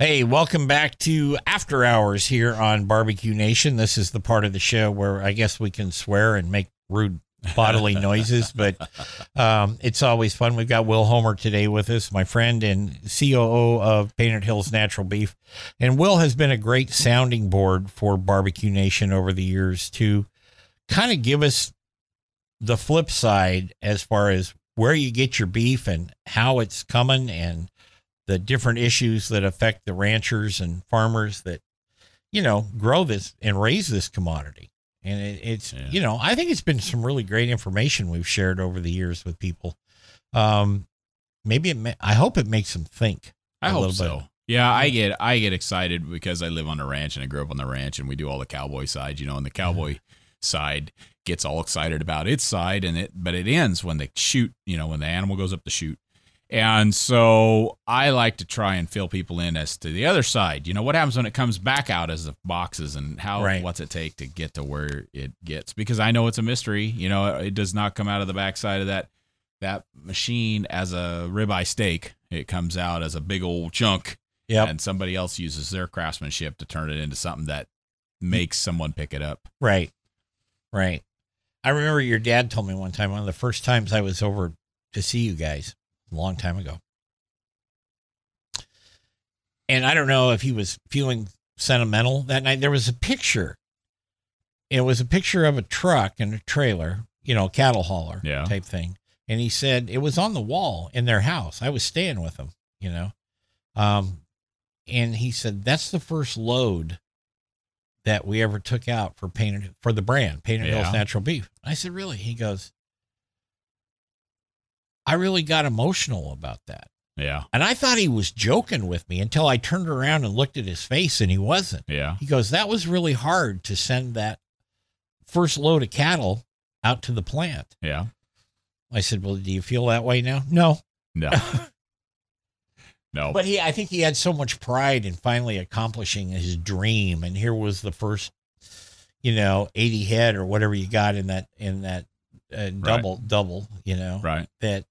Hey, welcome back to After Hours here on Barbecue Nation. This is the part of the show where I guess we can swear and make rude bodily noises, but um, it's always fun. We've got Will Homer today with us, my friend and COO of Painted Hills Natural Beef. And Will has been a great sounding board for Barbecue Nation over the years to kind of give us the flip side as far as where you get your beef and how it's coming and the different issues that affect the ranchers and farmers that you know grow this and raise this commodity and it, it's Yeah. you know i think it's been some really great information we've shared over the years with people um maybe it ma- i hope it makes them think I hope so. bit. Yeah, I get I get excited because I live on a ranch and I grew up on the ranch and we do all the cowboy side, you know, and the cowboy side gets all excited about its side and it but it ends when they shoot, you know, when the animal goes up to shoot. And so I like to try and fill people in as to the other side. You know, what happens when it comes back out as the boxes and how Right. what's it take to get to where it gets? Because I know it's a mystery. You know, it does not come out of the backside of that that machine as a ribeye steak. It comes out as a big old chunk, yep and somebody else uses their craftsmanship to turn it into something that mm. makes someone pick it up. right right i remember your dad told me one time one of the first times i was over to see you guys a long time ago and I don't know if he was feeling sentimental that night. There was a picture. It was a picture of a truck and a trailer, you know, cattle hauler Yeah. type thing. And he said it was on the wall in their house. I was staying with them, you know. Um, and he said that's the first load that we ever took out for painted for the brand Painted Yeah. Hills Natural Beef. I said, really? He goes, I really got emotional about that. Yeah, And I thought he was joking with me until I turned around and looked at his face and he wasn't. yeah, He goes, That was really hard to send that first load of cattle out to the plant. yeah. I said, Well, do you feel that way now? No. No, no. But he I think he had so much pride in finally accomplishing his dream. And here was the first, you know, 80 head or whatever you got in that in that uh, double double, you know, right. that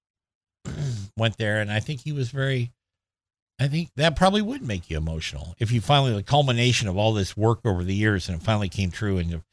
went there and I think he was very I think that probably would make you emotional if you finally the culmination of all this work over the years and it finally came true and you,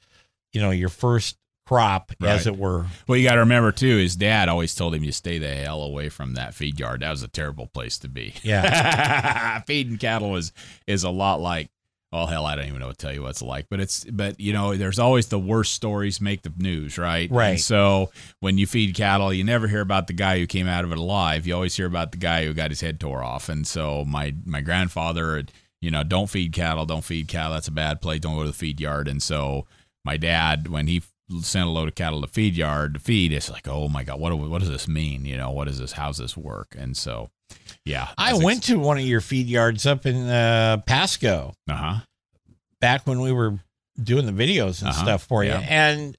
you know your first crop as it were Well, you got to remember too. His dad always told him, "You stay the hell away from that feed yard. That was a terrible place to be." yeah feeding cattle is is a lot like. Well, hell, I don't even know what to tell you what it's like, but it's but you know, there's always the worst stories make the news, right? Right. And so when you feed cattle, you never hear about the guy who came out of it alive. You always hear about the guy who got his head tore off. And so my my grandfather, you know, don't feed cattle, don't feed cattle. That's a bad place. Don't go to the feed yard. And so my dad, when he sent a load of cattle to feed yard to feed, it's like, oh my god, what do what does this mean? You know, what does this? How's this work? And so, yeah, I went to one of your feed yards up in uh, Pasco Uh huh. back when we were doing the videos and Uh-huh, stuff for you yeah. and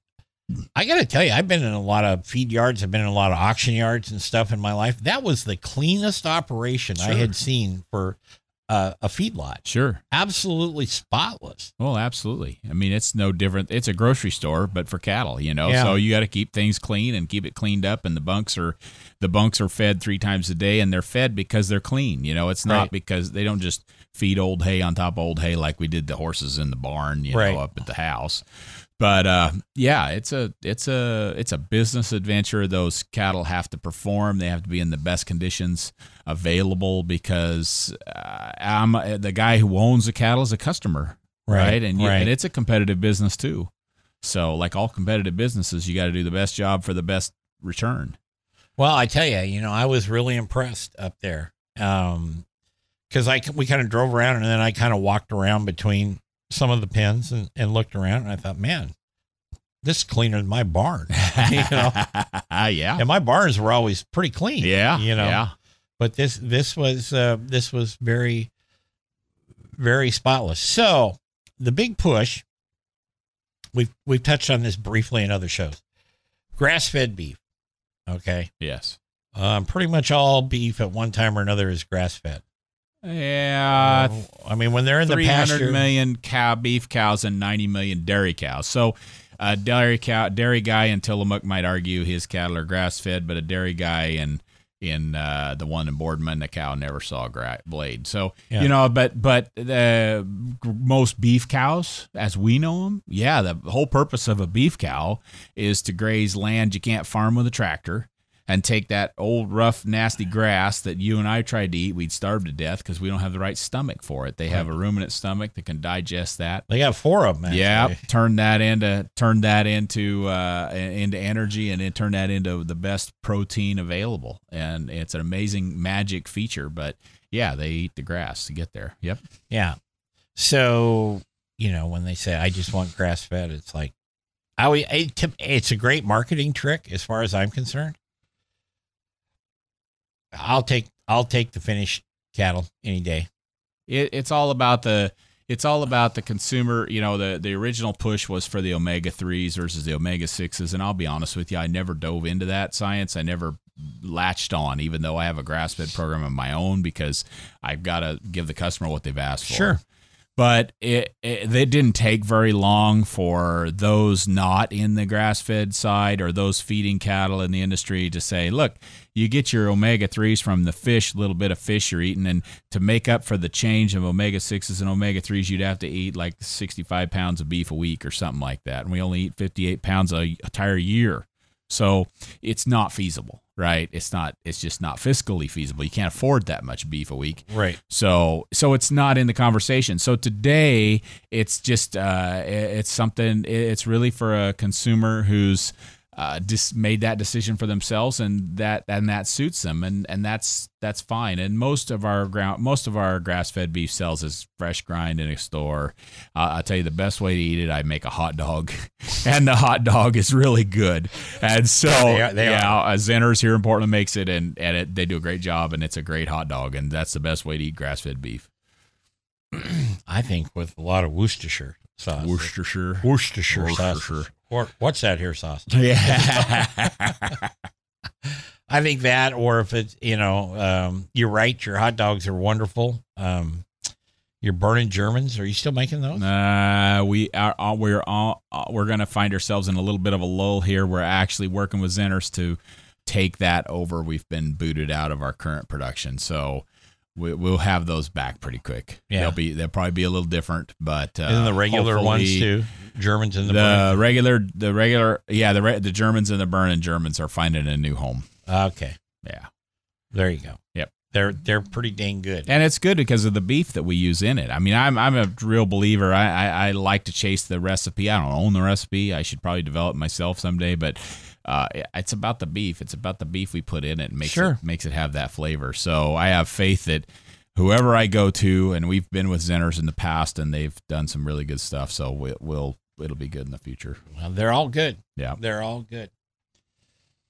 I got to tell you, I've been in a lot of feed yards. I've been in a lot of auction yards and stuff in my life. That was the cleanest operation I had seen for uh, a feedlot. Sure. Absolutely spotless. Well, absolutely. I mean, it's no different. It's a grocery store, but for cattle, you know. Yeah. So you got to keep things clean and keep it cleaned up. And the bunks are, the bunks are fed three times a day, and they're fed because they're clean. You know, it's not Right. because they don't just feed old hay on top of old hay like we did the horses in the barn, you Right. know, up at the house. But uh, yeah, it's a it's a it's a business adventure. Those cattle have to perform. They have to be in the best conditions available because uh, I'm the guy who owns the cattle is a customer, right? And you, right. and it's a competitive business too. So like all competitive businesses, you got to do the best job for the best return. Well, I tell you, you know, I was really impressed up there. Um, because I we kind of drove around and then I kind of walked around between some of the pens and, and looked around and I thought, man, this is cleaner than my barn. you know, yeah. and my barns were always pretty clean. Yeah. you know. Yeah. But this this was uh, this was very very spotless. So the big push. We've we've touched on this briefly in other shows. Grass fed beef. Okay. Yes. Um, pretty much all beef at one time or another is grass fed. Yeah. I mean, when they're in the 300 pasture, million cow beef cows and 90 million dairy cows. So a dairy cow dairy guy in Tillamook might argue his cattle are grass fed, but a dairy guy in in uh, the one in Boardman, the cow never saw a gra- blade. So Yeah. you know, but but the most beef cows, as we know them, yeah, the whole purpose of a beef cow is to graze land you can't farm with a tractor. And take that old, rough, nasty grass that you and I tried to eat. We'd starve to death because we don't have the right stomach for it. They have a ruminant stomach that can digest that. they got four of them. Yeah, turn that into turn that into uh, into energy, and then turn that into the best protein available. And it's an amazing magic feature. But yeah, they eat the grass to get there. Yep. Yeah. So, you know, when they say, I just want grass fed, it's like, I, it's a great marketing trick as far as I'm concerned. I'll take, I'll take the finished cattle any day. It, it's all about the it's all about the consumer. You know, the the original push was for the omega threes versus the omega sixes, and I'll be honest with you, I never dove into that science. I never latched on, even though I have a grass fed program of my own, because I've got to give the customer what they've asked for. Sure. But it, it it didn't take very long for those not in the grass fed side or those feeding cattle in the industry to say, look, you get your omega 3s from the fish, little bit of fish you're eating. And to make up for the change of omega 6s and omega 3s, you'd have to eat like 65 pounds of beef a week or something like that. And we only eat 58 pounds a entire year. So it's not feasible, right? It's not, it's just not fiscally feasible. You can't afford that much beef a week. Right. So so it's not in the conversation. So today it's just uh, it's something. It's really for a consumer who's uh, just made that decision for themselves, and that and that suits them, and and that's that's fine. And most of our ground, most of our grass fed beef sells as fresh grind in a store. Uh, I'll tell you the best way to eat it. I make a hot dog, and the hot dog is really good. And so They are- they yeah, uh, Zenner's here in Portland makes it, and and it, they do a great job, and it's a great hot dog, and that's the best way to eat grass fed beef. I think with a lot of Worcestershire sauce. Worcestershire. Worcestershire sauce. Worcestershire. Or what's that here sauce? Yeah. I think that, or if it's, you know, um, you're right. Your hot dogs are wonderful. Um, your burning Germans, are you still making those? uh, we are uh, we're all, uh, we're gonna find ourselves in a little bit of a lull here. We're actually working with Zenners to take that over. We've been booted out of our current production, so we, we'll have those back pretty quick. Yeah. they'll be they'll probably be a little different, but uh, and the regular ones too. Germans in the, The regular, the regular, yeah, the re- the Germans and the burning Germans are finding a new home. Okay, Yeah, there you go. Yep. They're they're pretty dang good. and it's good because of the beef that we use in it. I mean, I'm I'm a real believer. I, I I like to chase the recipe. I don't own the recipe. I should probably develop it myself someday. But uh, it's about the beef. It's about the beef we put in it. and Makes Sure. it makes it have that flavor. So I have faith that whoever I go to, and we've been with Zenners in the past, and they've done some really good stuff. So we'll, we'll it'll be good in the future. Well, they're all good. Yeah. They're all good.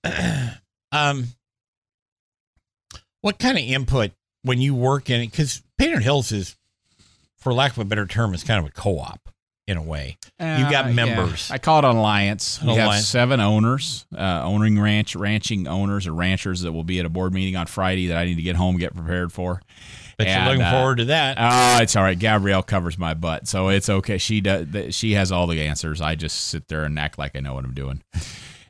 um, what kind of input when you work in it? Because Painted Hills is, for lack of a better term, is kind of a co-op in a way. You've got Uh, yeah. members. I call it an alliance. An we have seven owners, uh, owning ranch, ranching owners or ranchers that will be at a board meeting on Friday that I need to get home, get prepared for. But And, you're looking uh, forward to that. Oh, it's all right. Gabrielle covers my butt, so it's okay. She does. She has all the answers. I just sit there and act like I know what I'm doing.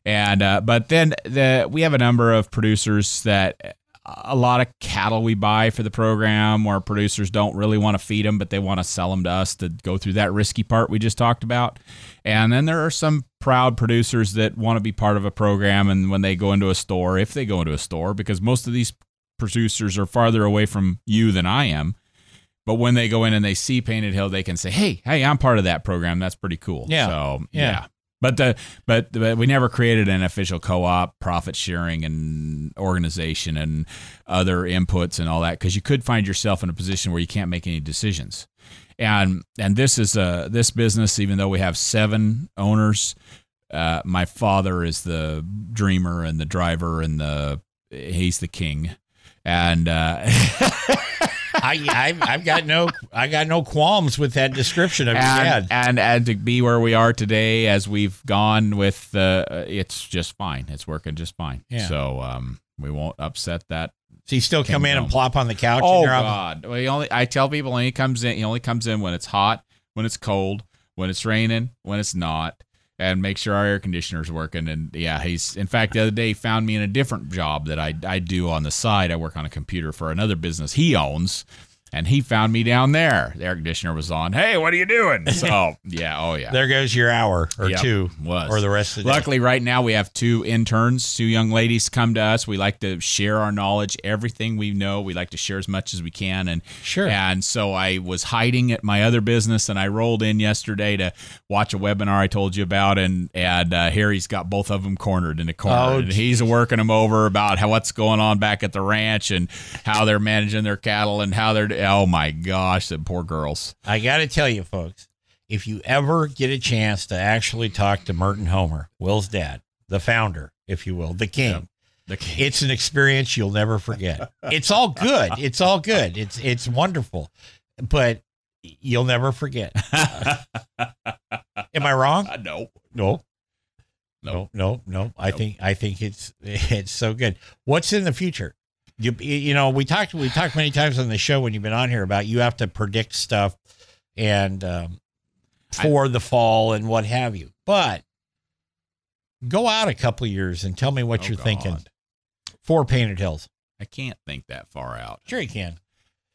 And uh, but then the we have a number of producers that a lot of cattle we buy for the program where producers don't really want to feed them, but they want to sell them to us to go through that risky part we just talked about. And then there are some proud producers that want to be part of a program, and when they go into a store, if they go into a store, because most of these producers are farther away from you than I am. But when they go in and they see Painted Hill, they can say, "Hey, hey, I'm part of that program. That's pretty cool." Yeah. So Yeah. yeah, But the but, but we never created an official co-op, profit sharing, and organization and other inputs and all that because you could find yourself in a position where you can't make any decisions. And and this is a this business, even though we have seven owners, uh, my father is the dreamer and the driver and the he's the king, and. Uh, I, I've, I've got no I got no qualms with that description of your and, dad. and and to be where we are today as we've gone with uh, it's just fine it's working just fine Yeah. so um we won't upset that So you still come in and plop on the couch? oh in your office? god well, only i tell people when he comes in he only comes in when it's hot when it's cold when it's raining when it's not and make sure our air conditioner's working. And yeah he's in fact the other day found me in a different job that i, I do on the side. I work on a computer for another business he owns and he found me down there the air conditioner was on hey what are you doing so yeah oh yeah There goes your hour or Yep, two, was. or the rest of the day. Luckily, right now we have two interns, two young ladies come to us. We like to share our knowledge, everything we know. We like to share as much as we can, and Sure. And so I was hiding at my other business, and I rolled in yesterday to watch a webinar I told you about, and and uh, Harry's got both of them cornered in a corner, Oh, and he's working them over about how what's going on back at the ranch and how they're managing their cattle and how they're. Oh my gosh, the poor girls. I got to tell you, folks, if you ever get a chance to actually talk to Merton Homer, Will's dad, the founder, if you will, the king, The it's an experience you'll never forget. It's all good. It's all good. It's it's wonderful, but you'll never forget. Am I wrong? no. No. No. No, no, no. I Nope. think I think it's it's so good. What's in the future? You you know we talked we talked many times on the show when you've been on here about you have to predict stuff and um, for the fall and what have you. But go out a couple of years and tell me what Oh, you're thinking God. for Painted Hills. I can't think that far out. Sure, you can.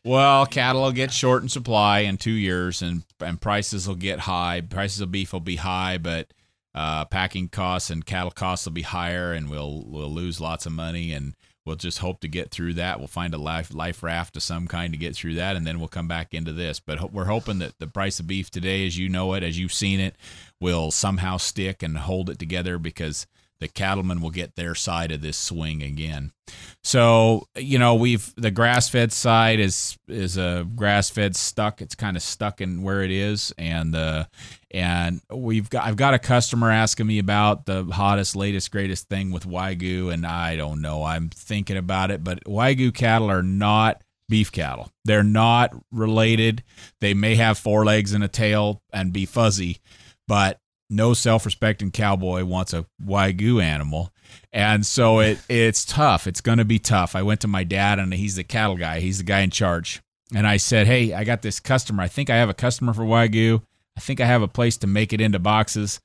Well, cattle will get short in supply in two years, and and prices will get high. Prices of beef will be high, but uh, packing costs and cattle costs will be higher, and we'll we'll lose lots of money. And we'll just hope to get through that. We'll find a life life raft of some kind to get through that, and then we'll come back into this. But we're hoping that the price of beef today, as you know it, as you've seen it, will somehow stick and hold it together because the cattlemen will get their side of this swing again. So you know we've the grass fed side is is a grass fed stuck. It's kind of stuck in where it is, and uh, and we've got I've got a customer asking me about the hottest, latest, greatest thing with Wagyu, and I don't know. I'm thinking about it, but Wagyu cattle are not beef cattle. They're not related. They may have four legs and a tail and be fuzzy, but no self-respecting cowboy wants a wagyu animal. And so it it's tough. It's going to be tough. I went to my dad and he's the cattle guy. He's the guy in charge. And i said hey i got this customer. I think i have a customer for wagyu. I think i have a place to make it into boxes.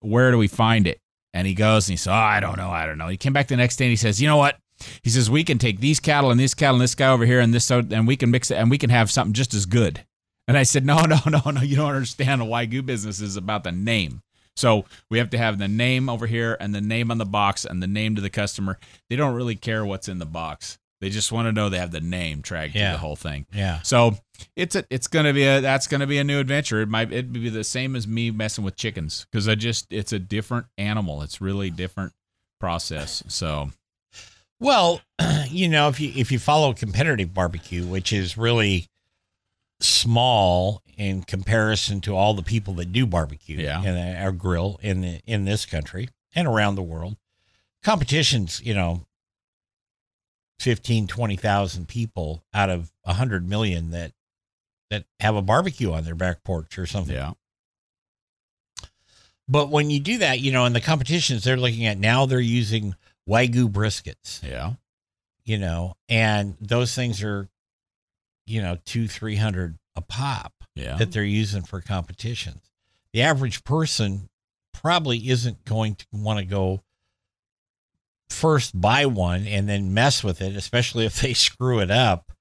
Where do we find it? And he goes and he said oh, i don't know. I don't know. He came back the next day and he says you know what? He says we can take these cattle and this cattle and this guy over here and this so and we can mix it and we can have something just as good and I said, no, no, no, no. You don't understand. The Wagyu business is about the name. So we have to have the name over here and the name on the box and the name to the customer. They don't really care what's in the box. They just want to know they have the name tagged to Yeah. the whole thing. Yeah. So it's a, it's gonna be a that's gonna be a new adventure. It might it'd be the same as me messing with chickens because I just it's a different animal. It's really different process. So Well, you know, if you if you follow competitive barbecue, which is really small in comparison to all the people that do barbecue Yeah. and our grill in the, in this country and around the world, competitions, you know, 15, 20,000 people out of 100 million that that have a barbecue on their back porch or something. yeah, But when you do that, you know, in the competitions they're looking at now they're using Wagyu briskets. yeah, you know, and those things are, you know, two, three hundred a pop yeah. that they're using for competitions. The average person probably isn't going to want to go first buy one and then mess with it, especially if they screw it up,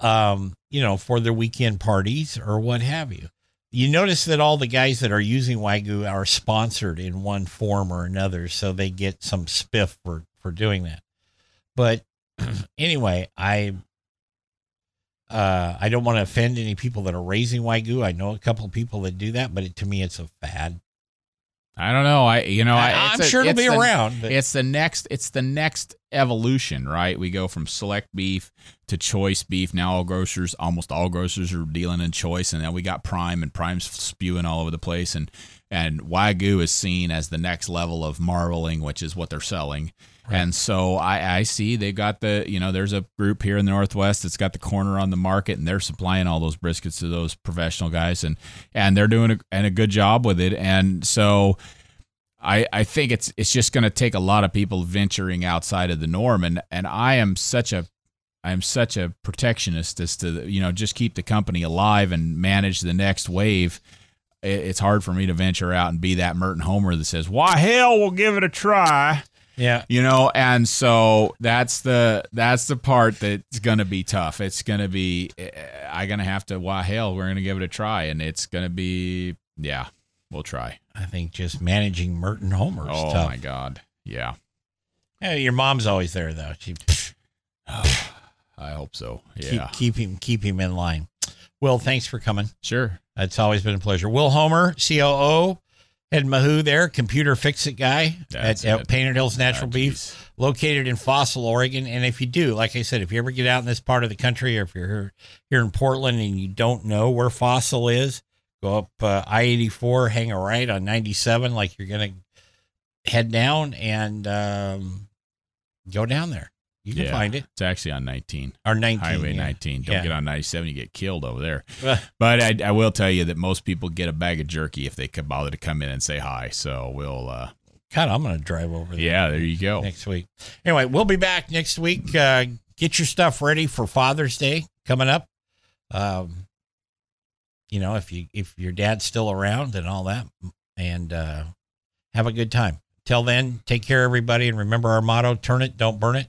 um, you know, for their weekend parties or what have you. You notice that all the guys that are using Wagyu are sponsored in one form or another, so they get some spiff for for doing that. But anyway, I uh, I don't want to offend any people that are raising wagyu. I know a couple of people that do that, but it, to me, it's a fad. I don't know. I you know I, am sure it'll be the- around. but- It's the next. It's the next evolution, right? We go from select beef to choice beef. Now all grocers, almost all grocers, are dealing in choice, and then we got prime, and prime's spewing all over the place, and and wagyu is seen as the next level of marbling, which is what they're selling. And so I, I see they've got the, you know, there's a group here in the Northwest that's got the corner on the market and they're supplying all those briskets to those professional guys and, and they're doing a, and a good job with it. And so I, I think it's, it's just going to take a lot of people venturing outside of the norm. And, and I am such a, I'm such a protectionist as to, you know, just keep the company alive and manage the next wave. It's hard for me to venture out and be that Merton Homer that says, why hell, we'll give it a try yeah. you know and so that's the that's the part that's going to be tough it's going to be eh, i'm going to have to why hell we're going to give it a try and it's going to be yeah we'll try I think just managing Merton Homer oh tough. my god yeah Yeah, your mom's always there though. She i hope so yeah keep, keep him keep him in line. Will, thanks for coming. sure It's always been a pleasure. Will Homer, COO, Ed Mahoo there, computer fix it guy That's at, at. Painted Hills Natural Ah, Beef, located in Fossil, Oregon. And if you do, like I said, if you ever get out in this part of the country or if you're here, here in Portland and you don't know where Fossil is, go up uh, I 84, hang a right on 97, like you're going to head down and um, go down there. You can Yeah. find it. it's actually on 19 Or 19. highway yeah. 19 don't Yeah. get on 97 you get killed over there but I, I will tell you that most people get a bag of jerky if they could bother to come in and say hi so we'll uh God, I'm going to drive over there. yeah there you go next week. Anyway, we'll be back next week. Uh, get your stuff ready for Father's Day coming up. Um, you know, if you if your dad's still around and all that, and uh, have a good time. Till then, take care, everybody, and remember our motto: turn it, don't burn it.